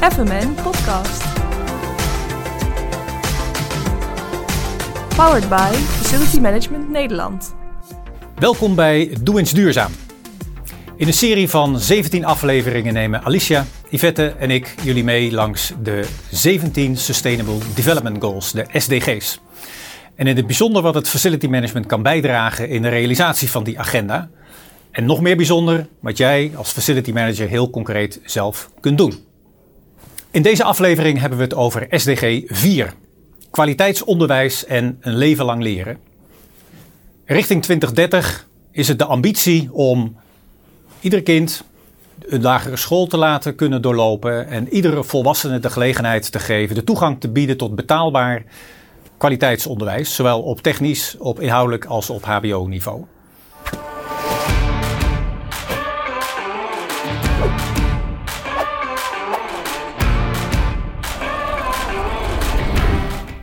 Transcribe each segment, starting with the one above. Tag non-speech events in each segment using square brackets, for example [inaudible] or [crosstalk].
FMN Podcast. Powered by Facility Management Nederland. Welkom bij Doe eens Duurzaam. In een serie van 17 afleveringen nemen Alicia, Yvette en ik jullie mee langs de 17 Sustainable Development Goals, de SDG's. En in het bijzonder wat het facility management kan bijdragen in de realisatie van die agenda. En nog meer bijzonder wat jij als facility manager heel concreet zelf kunt doen. In deze aflevering hebben we het over SDG 4. Kwaliteitsonderwijs en een leven lang leren. Richting 2030 is het de ambitie om ieder kind een lagere school te laten kunnen doorlopen en iedere volwassene de gelegenheid te geven, de toegang te bieden tot betaalbaar kwaliteitsonderwijs, zowel op technisch, op inhoudelijk als op HBO-niveau.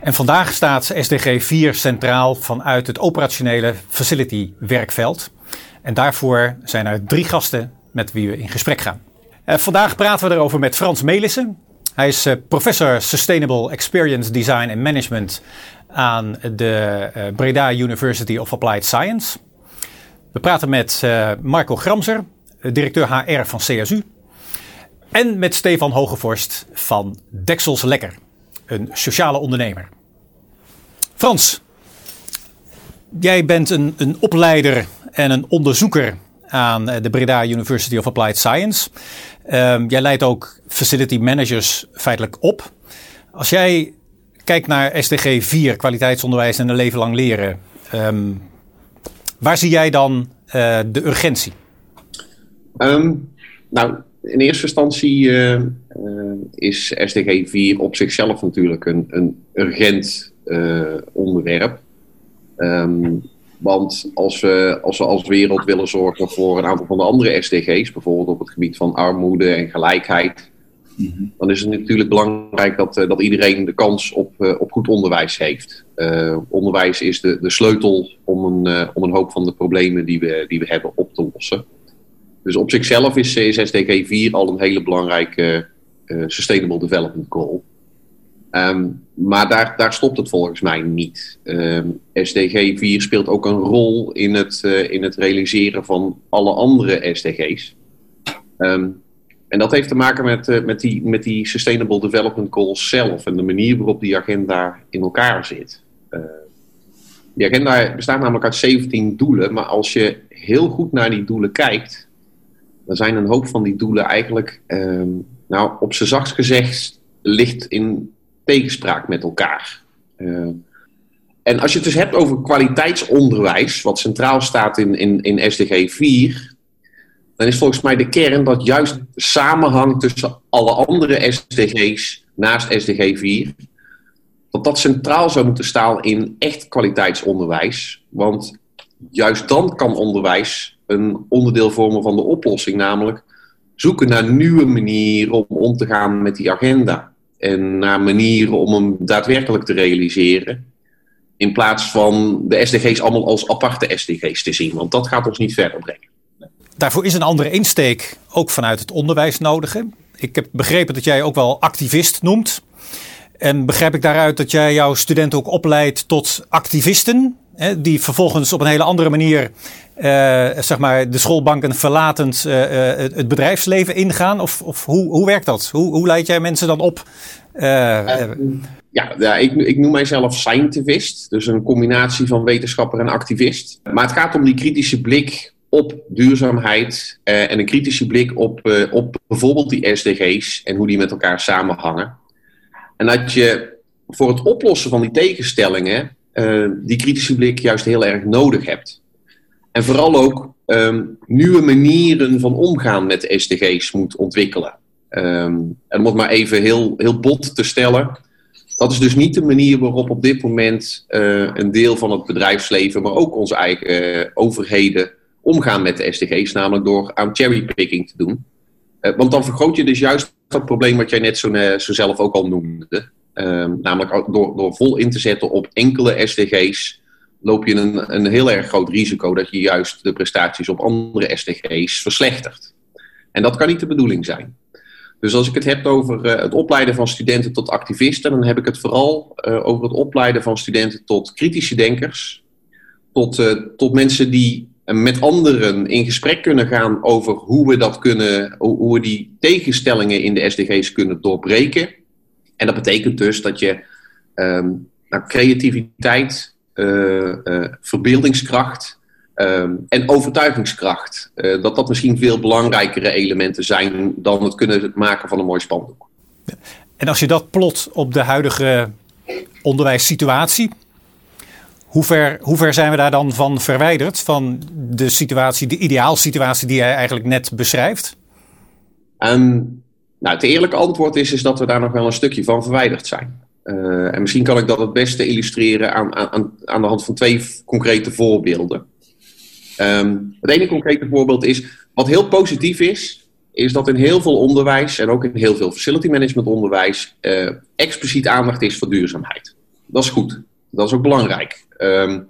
En vandaag staat SDG 4 centraal vanuit het operationele facility werkveld. En daarvoor zijn er drie gasten met wie we in gesprek gaan. Uh, vandaag praten we erover met Frans Melissen. Hij is uh, professor Sustainable Experience Design and Management aan de uh, Breda University of Applied Science. We praten met Marco Gramser, directeur HR van CSU. En met Stefan Hogevorst van Deksels Lekker, een sociale ondernemer. Frans, jij bent een, een opleider en een onderzoeker aan de Breda University of Applied Science. Um, jij leidt ook facility managers feitelijk op. Als jij kijkt naar SDG 4, kwaliteitsonderwijs en een leven lang leren, um, waar zie jij dan uh, de urgentie? Um, nou, in eerste instantie uh, is SDG 4 op zichzelf natuurlijk een, een urgent onderwerp. Um, want als we, als we als wereld willen zorgen voor een aantal van de andere SDG's, bijvoorbeeld op het gebied van armoede en gelijkheid, mhm. dan is het natuurlijk belangrijk dat, uh, dat iedereen de kans op, uh, op goed onderwijs heeft. Uh, onderwijs is de, de sleutel om een, om een hoop van de problemen die we, die we hebben op te lossen. Dus op zichzelf is, is SDG 4 al een hele belangrijke Sustainable Development Goal. Um, maar daar, daar stopt het volgens mij niet. Um, SDG 4 speelt ook een rol in het, uh, in het realiseren van alle andere SDG's. Um, en dat heeft te maken met, uh, met, die, met die Sustainable Development Goals zelf en de manier waarop die agenda in elkaar zit. Uh, die agenda bestaat namelijk uit 17 doelen, maar als je heel goed naar die doelen kijkt, dan zijn een hoop van die doelen eigenlijk, nou, op z'n zachtst gezegd, ligt in tegenspraak met elkaar. Uh, en als je het dus hebt over kwaliteitsonderwijs, wat centraal staat in, in, in SDG 4, dan is volgens mij de kern dat juist samenhang tussen alle andere SDG's naast SDG 4, dat dat centraal zou moeten staan in echt kwaliteitsonderwijs. Want juist dan kan onderwijs een onderdeel vormen van de oplossing, namelijk zoeken naar nieuwe manieren om om te gaan met die agenda en naar manieren om hem daadwerkelijk te realiseren. In plaats van de SDG's allemaal als aparte SDG's te zien, want dat gaat ons niet verder brengen. Daarvoor is een andere insteek ook vanuit het onderwijs nodig. Ik heb begrepen dat jij ook wel activist noemt. En begrijp ik daaruit dat jij jouw studenten ook opleidt tot activisten? Die vervolgens op een hele andere manier uh, zeg maar de schoolbanken verlatend uh, uh, het bedrijfsleven ingaan? Of, of hoe, hoe werkt dat? Hoe, hoe leid jij mensen dan op? ja, ja ik, ik noem mijzelf scientivist. Dus een combinatie van wetenschapper en activist. Maar het gaat om die kritische blik op duurzaamheid en een kritische blik op, op bijvoorbeeld die SDG's en hoe die met elkaar samenhangen. En dat je voor het oplossen van die tegenstellingen die kritische blik juist heel erg nodig hebt. En vooral ook um, nieuwe manieren van omgaan met SDG's moet ontwikkelen. Um, en om het maar even heel, heel bot te stellen. Dat is dus niet de manier waarop op dit moment uh, een deel van het bedrijfsleven, maar ook onze eigen uh, overheden omgaan met de SDG's, namelijk door aan cherrypicking te doen. Want dan vergroot je dus juist dat probleem wat jij net zo, zo zelf ook al noemde. Um, namelijk door, door vol in te zetten op enkele SDG's loop je een, een heel erg groot risico dat je juist de prestaties op andere SDG's verslechtert. En dat kan niet de bedoeling zijn. Dus als ik het heb over eh, het opleiden van studenten tot activisten, dan heb ik het vooral uh, over het opleiden van studenten tot kritische denkers, tot, uh, tot mensen die met anderen in gesprek kunnen gaan over hoe we dat kunnen, hoe we die tegenstellingen in de SDG's kunnen doorbreken. En dat betekent dus dat je um, nou, creativiteit, verbeeldingskracht, Um, en overtuigingskracht. Uh, dat dat misschien veel belangrijkere elementen zijn dan het kunnen maken van een mooi spandoek. En als je dat plot op de huidige onderwijssituatie, hoe ver, hoe ver zijn we daar dan van verwijderd? Van de situatie, de ideaalsituatie die jij eigenlijk net beschrijft? Um, nou, het eerlijke antwoord is, is dat we daar nog wel een stukje van verwijderd zijn. Uh, en misschien kan ik dat het beste illustreren aan, aan, aan de hand van twee concrete voorbeelden. Um, het ene concrete voorbeeld is, wat heel positief is, is dat in heel veel onderwijs en ook in heel veel facility management onderwijs uh, expliciet aandacht is voor duurzaamheid. Dat is goed. Dat is ook belangrijk. Um,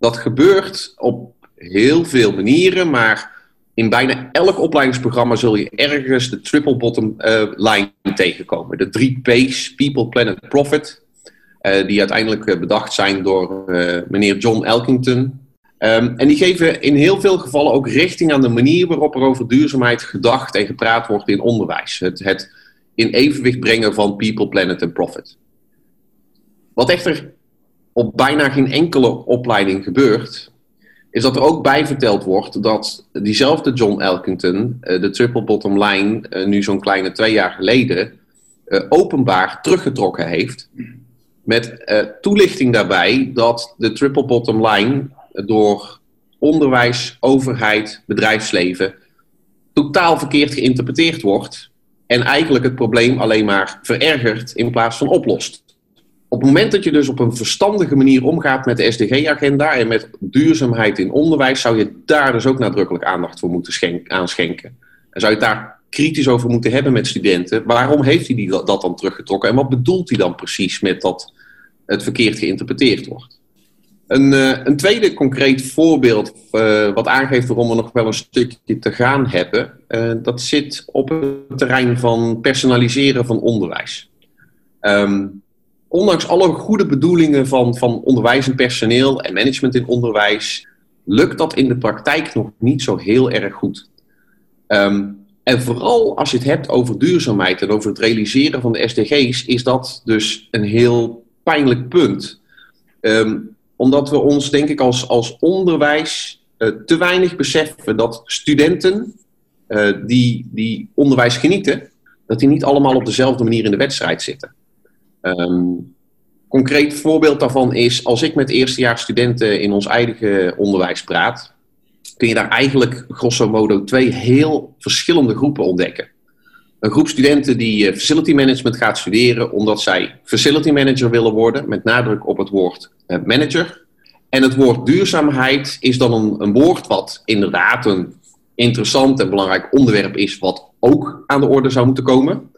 dat gebeurt op heel veel manieren, maar in bijna elk opleidingsprogramma zul je ergens de triple bottom uh, line tegenkomen. De drie P's, People, Planet, Profit, uh, die uiteindelijk bedacht zijn door meneer John Elkington, Um, en die geven in heel veel gevallen ook richting aan de manier waarop er over duurzaamheid gedacht en gepraat wordt in onderwijs. Het, het in evenwicht brengen van people, planet en profit. Wat echter op bijna geen enkele opleiding gebeurt, is dat er ook bij verteld wordt dat diezelfde John Elkington uh, de triple bottom line uh, nu zo'n kleine twee jaar geleden uh, openbaar teruggetrokken heeft. Met toelichting daarbij dat de triple bottom line door onderwijs, overheid, bedrijfsleven totaal verkeerd geïnterpreteerd wordt en eigenlijk het probleem alleen maar verergert in plaats van oplost. Op het moment dat je dus op een verstandige manier omgaat met de SDG-agenda en met duurzaamheid in onderwijs, zou je daar dus ook nadrukkelijk aandacht voor moeten schenken. En zou je daar kritisch over moeten hebben met studenten. Waarom heeft hij die, dat dan teruggetrokken en wat bedoelt hij dan precies met dat het verkeerd geïnterpreteerd wordt? Een, uh, een tweede concreet voorbeeld uh, wat aangeeft waarom we nog wel een stukje te gaan hebben, uh, dat zit op het terrein van personaliseren van onderwijs. Um, ondanks alle goede bedoelingen van, van onderwijs en personeel en management in onderwijs, lukt dat in de praktijk nog niet zo heel erg goed. Um, en vooral als je het hebt over duurzaamheid en over het realiseren van de SDG's, is dat dus een heel pijnlijk punt. Um, omdat we ons, denk ik, als, als onderwijs uh, te weinig beseffen dat studenten uh, die, die onderwijs genieten, dat die niet allemaal op dezelfde manier in de wedstrijd zitten. Um, concreet voorbeeld daarvan is, als ik met eerstejaars studenten in ons eigen onderwijs praat, kun je daar eigenlijk grosso modo twee heel verschillende groepen ontdekken. Een groep studenten die uh, facility management gaat studeren omdat zij facility manager willen worden, met nadruk op het woord uh, manager. En het woord duurzaamheid is dan een, een woord wat inderdaad een interessant en belangrijk onderwerp is, wat ook aan de orde zou moeten komen.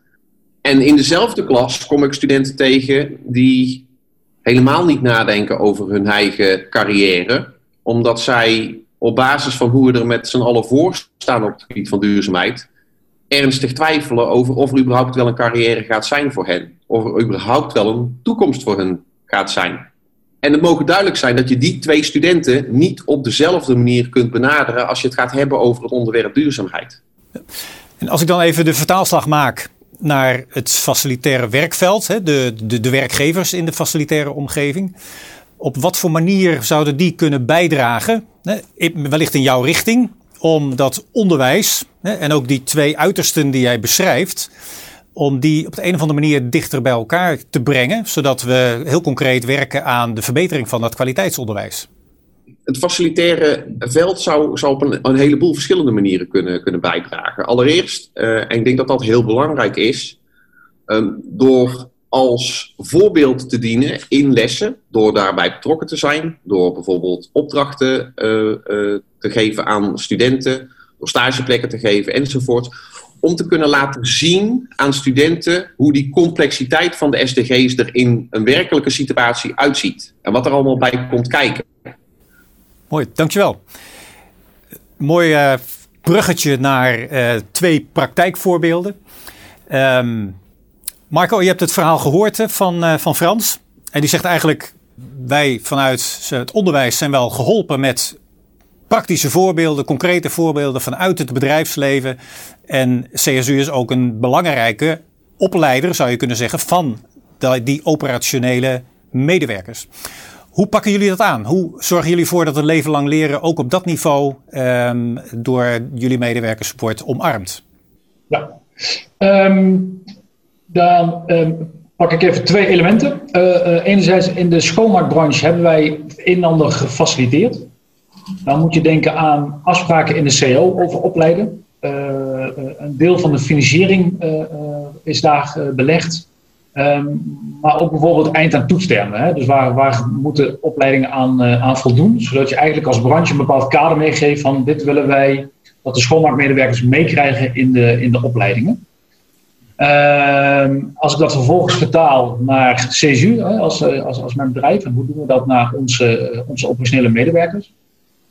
En in dezelfde klas kom ik studenten tegen die helemaal niet nadenken over hun eigen carrière, omdat zij op basis van hoe we er met z'n allen voor staan op het gebied van duurzaamheid, ernstig twijfelen over of er überhaupt wel een carrière gaat zijn voor hen. Of er überhaupt wel een toekomst voor hen gaat zijn. En het mogen duidelijk zijn dat je die twee studenten niet op dezelfde manier kunt benaderen als je het gaat hebben over het onderwerp duurzaamheid. En als ik dan even de vertaalslag maak naar het facilitaire werkveld, de, de, de werkgevers in de facilitaire omgeving. Op wat voor manier zouden die kunnen bijdragen, wellicht in jouw richting, om dat onderwijs en ook die twee uitersten die jij beschrijft, om die op de een of andere manier dichter bij elkaar te brengen, zodat we heel concreet werken aan de verbetering van dat kwaliteitsonderwijs? Het facilitaire veld zou, zou op een, heleboel verschillende manieren kunnen, kunnen bijdragen. Allereerst, uh, en ik denk dat dat heel belangrijk is, um, door als voorbeeld te dienen in lessen, door daarbij betrokken te zijn, door bijvoorbeeld opdrachten uh, uh, te geven aan studenten, door stageplekken te geven enzovoort om te kunnen laten zien aan studenten hoe die complexiteit van de SDG's er in een werkelijke situatie uitziet. En wat er allemaal bij komt kijken. Mooi, dankjewel. Mooi uh, bruggetje naar uh, twee praktijkvoorbeelden. Ehm, Marco, je hebt het verhaal gehoord van, uh, van Frans. En die zegt eigenlijk, wij vanuit het onderwijs zijn wel geholpen met praktische voorbeelden, concrete voorbeelden vanuit het bedrijfsleven. En CSU is ook een belangrijke opleider, zou je kunnen zeggen, van die operationele medewerkers. Hoe pakken jullie dat aan? Hoe zorgen jullie ervoor dat het leven lang leren ook op dat niveau um, door jullie medewerkers wordt omarmd? Ja, um, dan um, pak ik even twee elementen. Uh, uh, enerzijds in de schoonmaakbranche hebben wij een en ander gefaciliteerd. Dan moet je denken aan afspraken in de CO over opleiden. Uh, een deel van de financiering is daar belegd. Um, maar ook bijvoorbeeld eind- aan toetstermen. Hè? Dus waar, waar moeten opleidingen aan, uh, aan voldoen? Zodat je eigenlijk als branche een bepaald kader meegeeft van dit willen wij dat de schoonmaakmedewerkers meekrijgen in de, in de opleidingen. Uh, als ik dat vervolgens vertaal naar CSU, als, eh, als, als mijn bedrijf, en hoe doen we dat naar onze, uh, onze operationele medewerkers?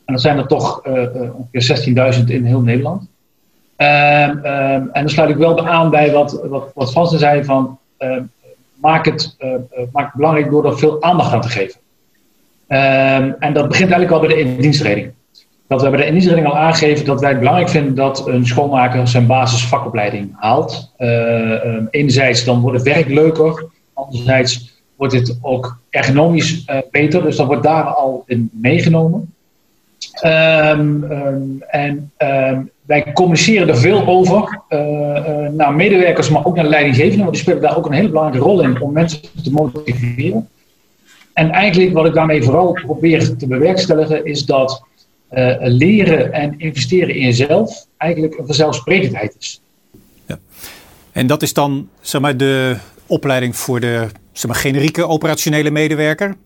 En dat zijn er toch uh, ongeveer 16.000 in heel Nederland. Um, en dan sluit ik wel aan bij wat, wat, wat Frans zei van maak, het, maak het belangrijk door er veel aandacht aan te geven. Um, en dat begint eigenlijk al bij de indienstreding. Dat we bij de indienstreding al aangeven dat wij het belangrijk vinden dat een schoonmaker zijn basisvakopleiding haalt. Uh, enerzijds dan wordt het werk leuker, anderzijds wordt het ook ergonomisch beter, dus dat wordt daar al in meegenomen. Um, en wij communiceren er veel over uh, naar medewerkers, maar ook naar leidinggevenden, want die spelen daar ook een hele belangrijke rol in om mensen te motiveren. En eigenlijk wat ik daarmee vooral probeer te bewerkstelligen, is dat uh, leren en investeren in jezelf eigenlijk een vanzelfsprekendheid is. Ja. En dat is dan zeg maar, de opleiding voor de zeg maar, generieke operationele medewerker.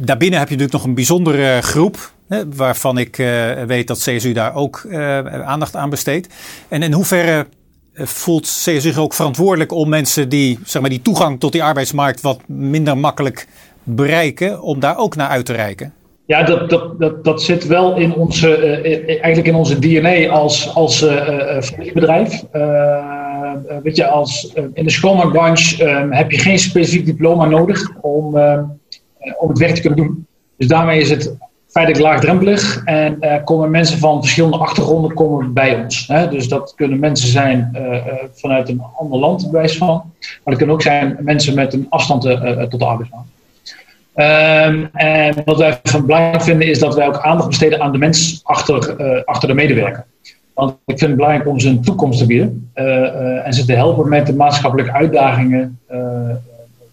Daarbinnen heb je natuurlijk nog een bijzondere groep, waarvan ik uh, weet dat CSU daar ook uh, aandacht aan besteedt. En in hoeverre voelt CSU zich ook verantwoordelijk om mensen die, zeg maar, die toegang tot die arbeidsmarkt wat minder makkelijk bereiken, om daar ook naar uit te reiken? Ja, dat, dat, dat, dat zit wel in onze, eigenlijk in onze DNA als, als uh, bedrijf. weet je, als, in de schoonmaakbranche heb je geen specifiek diploma nodig om, om het werk te kunnen doen. Dus daarmee is het feitelijk laagdrempelig en komen mensen van verschillende achtergronden komen bij ons. Hè? Dus dat kunnen mensen zijn vanuit een ander land, bij van. Maar dat kunnen ook zijn mensen met een afstand tot de arbeidsmarkt. Um, en wat wij van belangrijk vinden is dat wij ook aandacht besteden aan de mens achter, uh, achter de medewerker. Want ik vind het belangrijk om ze een toekomst te bieden uh, uh, en ze te helpen met de maatschappelijke uitdagingen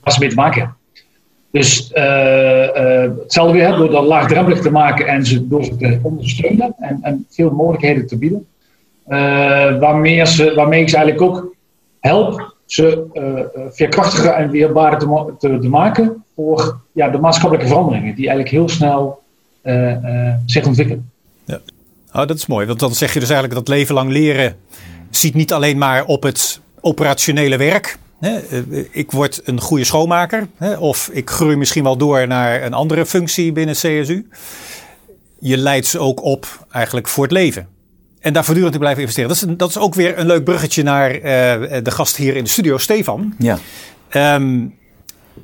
waar ze mee te maken hebben. Dus hetzelfde weer, door dat laagdrempelig te maken en ze, door ze te ondersteunen en, en veel mogelijkheden te bieden. waarmee, ze, waarmee ik ze eigenlijk ook help ze veerkrachtiger en weerbaarder te, te, te maken voor ja, de maatschappelijke veranderingen die eigenlijk heel snel uh, uh, zich ontwikkelen. Ja. Oh, dat is mooi, want dan zeg je dus eigenlijk dat leven lang leren ziet niet alleen maar op het operationele werk. Hè? Ik word een goede schoonmaker of ik groei misschien wel door naar een andere functie binnen CSU. Je leidt ze ook op eigenlijk voor het leven. En daar voortdurend in blijven investeren. Dat is, dat is ook weer een leuk bruggetje naar uh, de gast hier in de studio, Stefan. Ja. Um,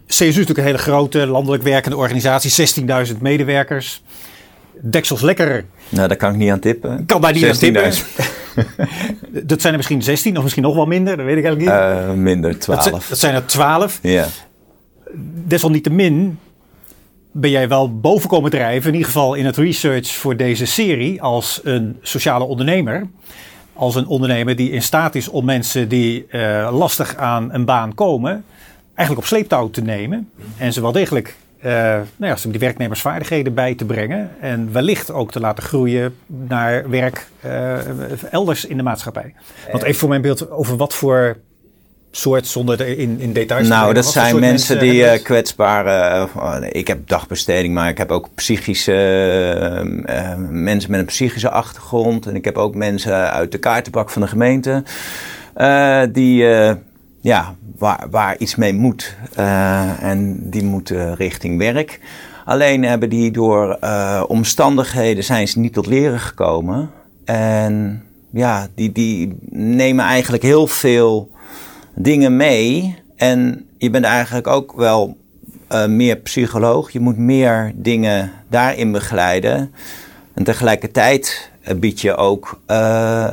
CSU is natuurlijk een hele grote landelijk werkende organisatie, 16.000 medewerkers. Deksels lekker. Nou, daar kan ik niet aan tippen. Kan daar niet aan tippen. [laughs] [laughs] dat zijn er misschien 16 of misschien nog wel minder, dat weet ik eigenlijk niet. Uh, minder, 12. Dat, dat, zijn er 12. Ja. Desalniettemin ben jij wel boven komen drijven, in ieder geval in het research voor deze serie, als een sociale ondernemer. Als een ondernemer die in staat is om mensen die uh, lastig aan een baan komen, eigenlijk op sleeptouw te nemen. En ze wel degelijk uh, nou ja, die werknemersvaardigheden bij te brengen. En wellicht ook te laten groeien naar werk uh, elders in de maatschappij. Want even voor mijn beeld over wat voor soort, zonder in, in details Nou, te dat zijn mensen, mensen die uh, kwetsbare... Uh, ik heb dagbesteding, maar ik heb ook psychische... Uh, mensen met een psychische achtergrond. En ik heb ook mensen uit de kaartenbak van de gemeente. die ja, waar, waar iets mee moet. Uh, en die moeten richting werk. Alleen hebben die door uh, omstandigheden zijn ze niet tot leren gekomen. En ja, die, die nemen eigenlijk heel veel dingen mee. En je bent eigenlijk ook wel uh, meer psycholoog. Je moet meer dingen daarin begeleiden. En tegelijkertijd bied je ook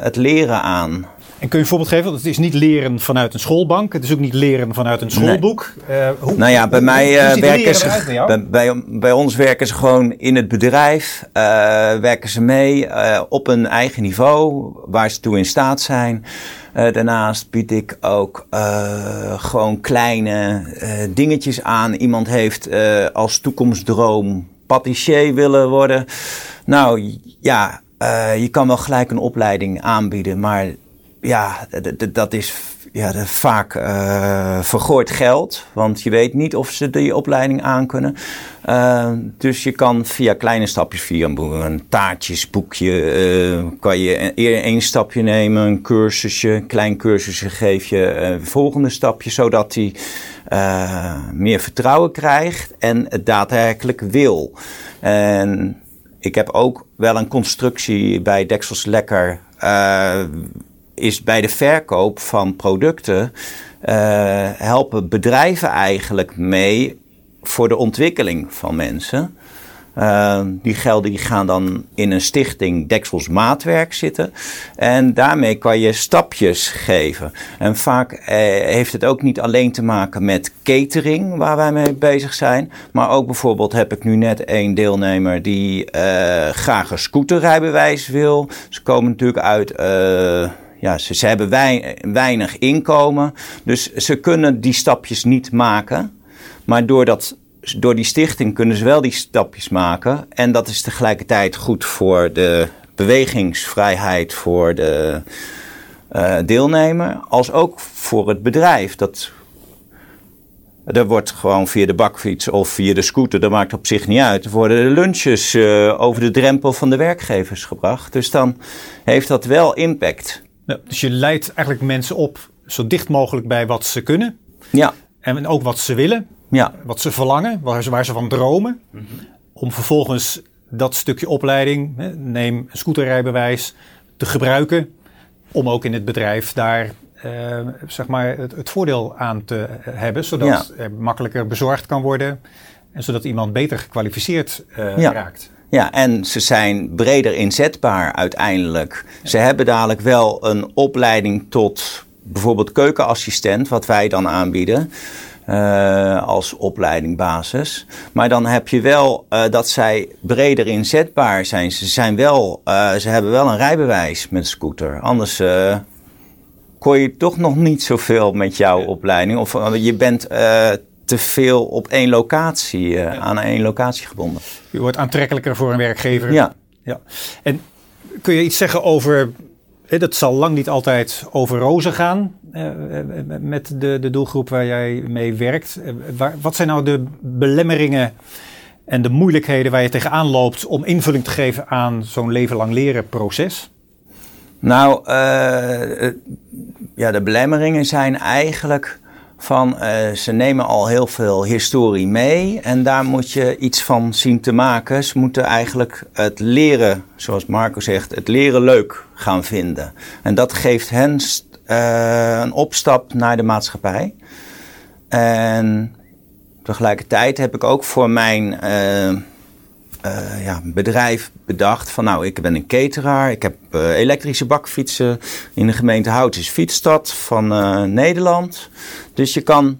het leren aan. En kun je een voorbeeld geven? Want het is niet leren vanuit een schoolbank. Het is ook niet leren vanuit een schoolboek. Nee. Uh, hoe, nou ja, bij mij uh, werken ze. Bij, bij, bij, ons werken ze gewoon in het bedrijf. Uh, werken ze mee op een eigen niveau waar ze toe in staat zijn. daarnaast bied ik ook gewoon kleine dingetjes aan. Iemand heeft als toekomstdroom patissier willen worden. Nou ja, je kan wel gelijk een opleiding aanbieden, maar ja, dat is ja, vaak uh, vergooid geld. Want je weet niet of ze die opleiding aankunnen. Uh, dus je kan via kleine stapjes, via een taartjesboekje, uh, kan je eerder één stapje nemen, een cursusje, een klein cursusje geef je een volgende stapje, zodat hij meer vertrouwen krijgt en het daadwerkelijk wil. En ik heb ook wel een constructie bij Dexels Lekker is bij de verkoop van producten uh, helpen bedrijven eigenlijk mee voor de ontwikkeling van mensen. Uh, die gelden die gaan dan in een stichting Deksels Maatwerk zitten. En daarmee kan je stapjes geven. En vaak eh, heeft het ook niet alleen te maken met catering, waar wij mee bezig zijn. Maar ook bijvoorbeeld heb ik nu net een deelnemer die graag een scooterrijbewijs wil. Ze komen natuurlijk uit ja, ze, hebben weinig inkomen. Dus ze kunnen die stapjes niet maken. Maar doordat, door die stichting kunnen ze wel die stapjes maken. En dat is tegelijkertijd goed voor de bewegingsvrijheid voor de uh, deelnemer. Als ook voor het bedrijf. Dat er wordt gewoon via de bakfiets of via de scooter, dat maakt op zich niet uit. Worden de lunches uh, over de drempel van de werkgevers gebracht. Dus dan heeft dat wel impact. Ja, dus je leidt eigenlijk mensen op zo dicht mogelijk bij wat ze kunnen. Ja. En ook wat ze willen. Ja. Wat ze verlangen, waar ze, waar ze van dromen. Mm -hmm. Om vervolgens dat stukje opleiding, hè, neem een scooterrijbewijs, te gebruiken. Om ook in het bedrijf daar uh, zeg maar het, het, voordeel aan te hebben. Zodat ja. er makkelijker bezorgd kan worden. En zodat iemand beter gekwalificeerd uh, ja. raakt. Ja, en ze zijn breder inzetbaar uiteindelijk. Ze hebben dadelijk wel een opleiding tot bijvoorbeeld keukenassistent, wat wij dan aanbieden. Uh, als opleidingbasis. Maar dan heb je wel uh, dat zij breder inzetbaar zijn. Ze, zijn wel, uh, ze hebben wel een rijbewijs met scooter. Anders kon je toch nog niet zoveel met jouw opleiding. Of je bent te veel op één locatie, ja. aan één locatie gebonden. Je wordt aantrekkelijker voor een werkgever. Ja. ja. En kun je iets zeggen over, dat zal lang niet altijd over rozen gaan uh, met de, de doelgroep waar jij mee werkt. Waar, wat zijn nou de belemmeringen en de moeilijkheden waar je tegenaan loopt om invulling te geven aan zo'n leven lang leren proces? Nou, uh, ja, de belemmeringen zijn eigenlijk van uh, ze nemen al heel veel historie mee en daar moet je iets van zien te maken. Ze moeten eigenlijk het leren, zoals Marco zegt, het leren leuk gaan vinden. En dat geeft hen uh, een opstap naar de maatschappij. En tegelijkertijd heb ik ook voor mijn uh, uh, ja, bedrijf bedacht van nou, ik ben een cateraar, ik heb uh, elektrische bakfietsen. In de gemeente Hout is Fietsstad van uh, Nederland. Dus je kan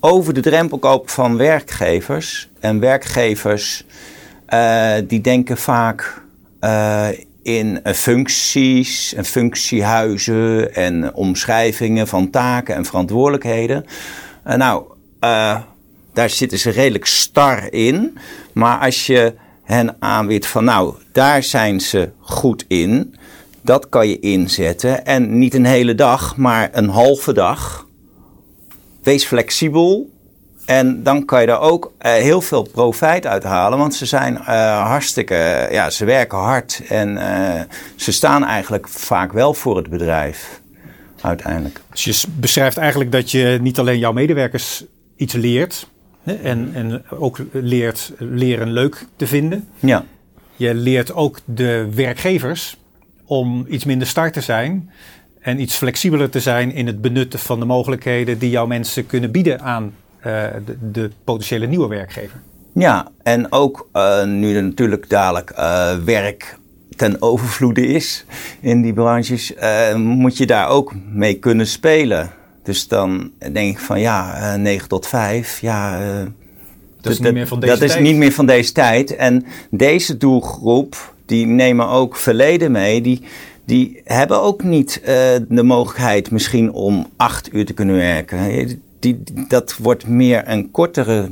over de drempel kopen van werkgevers. En werkgevers die denken vaak in functies en functiehuizen en omschrijvingen van taken en verantwoordelijkheden. nou, daar zitten ze redelijk star in. Maar als je hen aanbiedt van nou, daar zijn ze goed in. Dat kan je inzetten. En niet een hele dag, maar een halve dag. Wees flexibel. En dan kan je daar ook uh, heel veel profijt uit halen. Want ze zijn uh, hartstikke, ja, ze werken hard. En uh, ze staan eigenlijk vaak wel voor het bedrijf. Uiteindelijk. Dus je beschrijft eigenlijk dat je niet alleen jouw medewerkers iets leert. En, en ook leert leren leuk te vinden. Ja. Je leert ook de werkgevers om iets minder start te zijn en iets flexibeler te zijn in het benutten van de mogelijkheden die jouw mensen kunnen bieden aan uh, de, de, potentiële nieuwe werkgever. Ja, en ook uh, nu er natuurlijk dadelijk uh, werk ten overvloede is in die branches, moet je daar ook mee kunnen spelen. Dus dan denk ik van ja, 9 tot 5, ja. dat is, niet, meer van deze dat tijd. is niet meer van deze tijd. En deze doelgroep, die nemen ook verleden mee. Die, die hebben ook niet uh, de mogelijkheid misschien om acht uur te kunnen werken. Die, dat wordt meer een kortere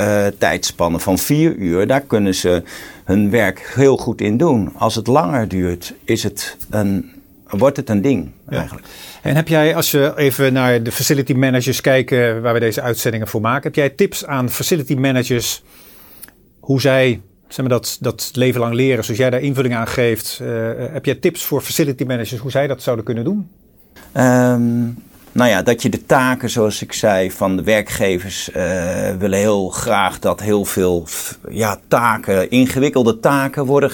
uh, tijdspanne van vier uur. Daar kunnen ze hun werk heel goed in doen. Als het langer duurt, is het een, wordt het een ding ja. eigenlijk. En heb jij, als we even naar de facility managers kijken waar we deze uitzendingen voor maken, heb jij tips aan facility managers hoe zij zeg maar, dat, dat leven lang leren, zoals jij daar invulling aan geeft, uh, heb jij tips voor facility managers hoe zij dat zouden kunnen doen? Um, nou ja, dat je de taken, zoals ik zei, van de werkgevers uh, willen heel graag dat heel veel ja, taken, ingewikkelde taken worden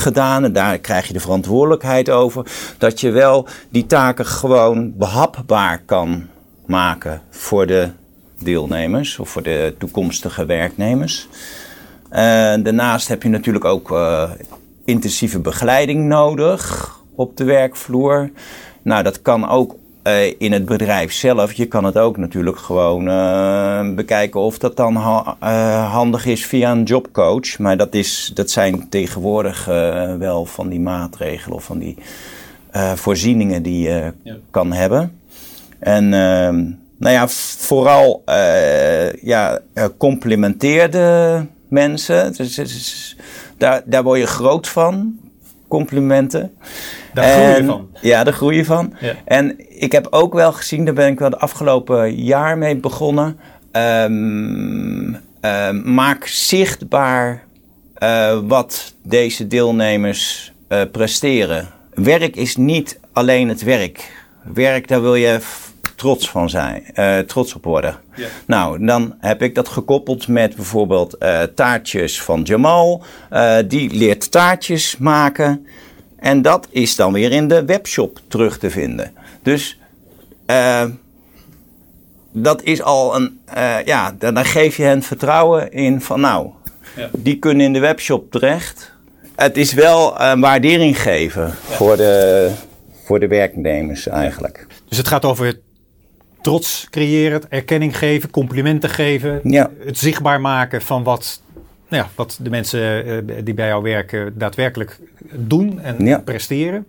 gedaan. En daar krijg je de verantwoordelijkheid over. Dat je wel die taken gewoon behapbaar kan maken voor de deelnemers of voor de toekomstige werknemers. Uh, daarnaast heb je natuurlijk ook uh, intensieve begeleiding nodig op de werkvloer. Nou, dat kan ook uh, in het bedrijf zelf. Je kan het ook natuurlijk gewoon bekijken of dat dan ha handig is via een jobcoach. Maar dat, is, dat zijn tegenwoordig wel van die maatregelen of van die voorzieningen die je ja. kan hebben. En ehm, nou ja, vooral ja, de mensen. Dus, dus, daar, daar word je groot van. Complimenten. Daar groei je van. Ja, daar groei je van. Ja. En ik heb ook wel gezien, daar ben ik wel het afgelopen jaar mee begonnen. Um, um, maak zichtbaar uh, wat deze deelnemers uh, presteren. Werk is niet alleen het werk. Werk, daar wil je trots van zijn, uh, trots op worden. Nou, dan heb ik dat gekoppeld met bijvoorbeeld uh, taartjes van Jamal. Uh, die leert taartjes maken. En dat is dan weer in de webshop terug te vinden. Dus dat is al een, ja, dan geef je hen vertrouwen in van nou, ja. die kunnen in de webshop terecht. Het is wel een waardering geven ja. voor, de, voor de werknemers eigenlijk. Dus het gaat over trots creëren, erkenning geven, complimenten geven. Ja. Het zichtbaar maken van wat, nou ja, wat de mensen uh, die bij jou werken daadwerkelijk doen en ja. presteren.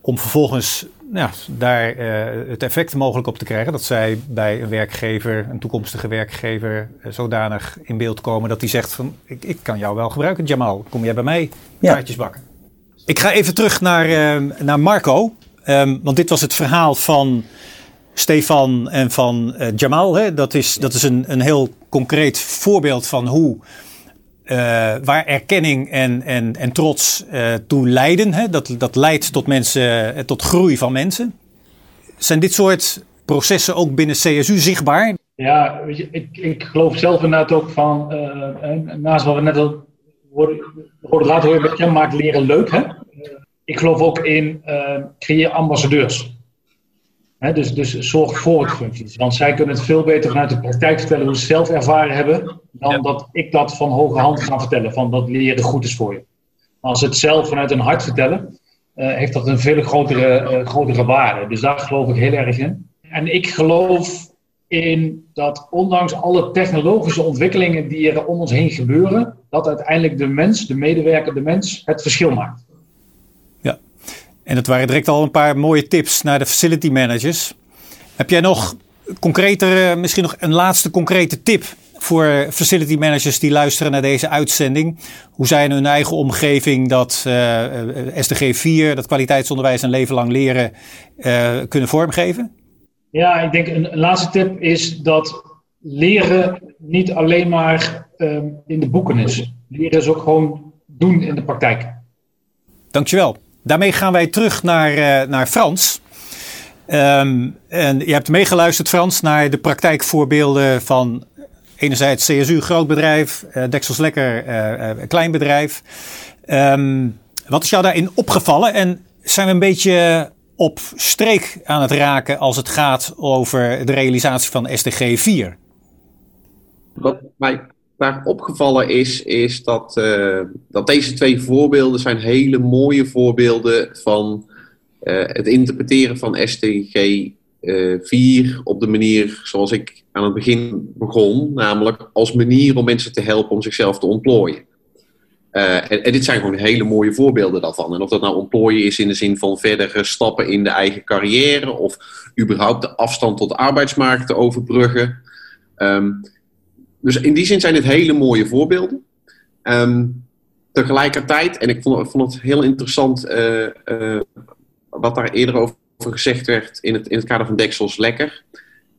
Om vervolgens nou ja, daar uh, het effect mogelijk op te krijgen dat zij bij een werkgever, een toekomstige werkgever, uh, zodanig in beeld komen dat die zegt van ik, ik kan jou wel gebruiken, Jamal. Kom jij bij mij Ja. taartjes bakken? Ik ga even terug naar, uh, naar Marco. Um, want dit was het verhaal van Stefan en van uh, Jamal. Hè? Dat is, dat is een, een heel concreet voorbeeld van hoe, uh, waar erkenning en, en, en trots uh, toe leiden. Hè? Dat, dat leidt tot, mensen, tot groei van mensen. Zijn dit soort processen ook binnen CSU zichtbaar? Ja, weet je, ik, ik geloof zelf inderdaad ook van, naast wat we net al hoorden horen, met maakt leren leuk. Hè? ik geloof ook in creëer ambassadeurs. He, dus, dus zorg voor het functies. Want zij kunnen het veel beter vanuit de praktijk vertellen hoe ze het zelf ervaren hebben. Dan ja. dat ik dat van hoge hand ga vertellen. Van dat leren goed is voor je. Maar als ze het zelf vanuit hun hart vertellen. Uh, heeft dat een veel grotere, uh, grotere waarde. Dus daar geloof ik heel erg in. En ik geloof in dat ondanks alle technologische ontwikkelingen die er om ons heen gebeuren. Dat uiteindelijk de mens, de medewerker, de mens het verschil maakt. En dat waren direct al een paar mooie tips naar de facility managers. Heb jij nog concreter, misschien nog een laatste concrete tip voor facility managers die luisteren naar deze uitzending? Hoe zij in hun eigen omgeving dat uh, SDG 4, dat kwaliteitsonderwijs en leven lang leren, uh, kunnen vormgeven? Ja, ik denk een, een, laatste tip is dat leren niet alleen maar um, in de boeken is. Leren is ook gewoon doen in de praktijk. Dankjewel. Daarmee gaan wij terug naar, uh, naar Frans. Um, en je hebt meegeluisterd, Frans, naar de praktijkvoorbeelden van enerzijds CSU, groot bedrijf, uh, Dexels Lekker, uh, klein bedrijf. Um, wat is jou daarin opgevallen en zijn we een beetje op streek aan het raken als het gaat over de realisatie van SDG 4? Wat mij daar opgevallen is, is dat, uh, dat deze twee voorbeelden zijn hele mooie voorbeelden van uh, het interpreteren van SDG uh, eh, 4 op de manier zoals ik aan het begin begon, namelijk als manier om mensen te helpen om zichzelf te ontplooien. En, en, dit zijn gewoon hele mooie voorbeelden daarvan. En of dat nou ontplooien is in de zin van verdere stappen in de eigen carrière, of überhaupt de afstand tot de arbeidsmarkt te overbruggen. Um, dus in die zin zijn dit hele mooie voorbeelden. Um, tegelijkertijd, en ik vond, vond het heel interessant uh, uh, wat daar eerder over gezegd werd in het, in het kader van Deksels Lekker.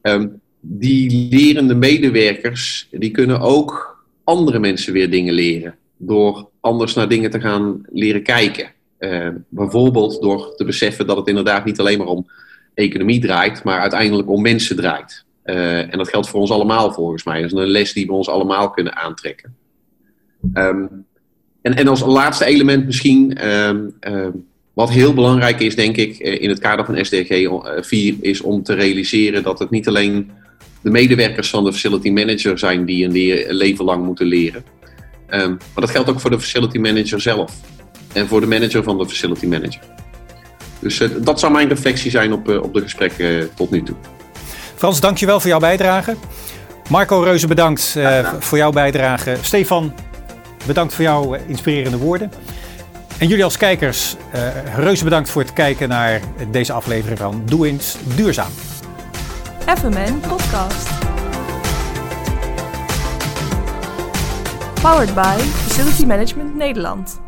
Um, die lerende medewerkers, die kunnen ook andere mensen weer dingen leren. Door anders naar dingen te gaan leren kijken. Uh, bijvoorbeeld door te beseffen dat het inderdaad niet alleen maar om economie draait, maar uiteindelijk om mensen draait. Uh, en dat geldt voor ons allemaal volgens mij. Dat is een les die we ons allemaal kunnen aantrekken. Um, en, en als laatste element misschien, um, um, wat heel belangrijk is denk ik eh, in het kader van SDG 4, is om te realiseren dat het niet alleen de medewerkers van de facility manager zijn die een, leven lang moeten leren. maar dat geldt ook voor de facility manager zelf. En voor de manager van de facility manager. Dus dat zou mijn reflectie zijn op, op de gesprekken tot nu toe. Frans, dankjewel voor jouw bijdrage. Marco Reuze, bedankt uh, voor jouw bijdrage. Stefan, bedankt voor jouw inspirerende woorden. En jullie als kijkers, uh, reuze bedankt voor het kijken naar deze aflevering van Doe eens Duurzaam. FMN Podcast. Powered by Facility Management Nederland.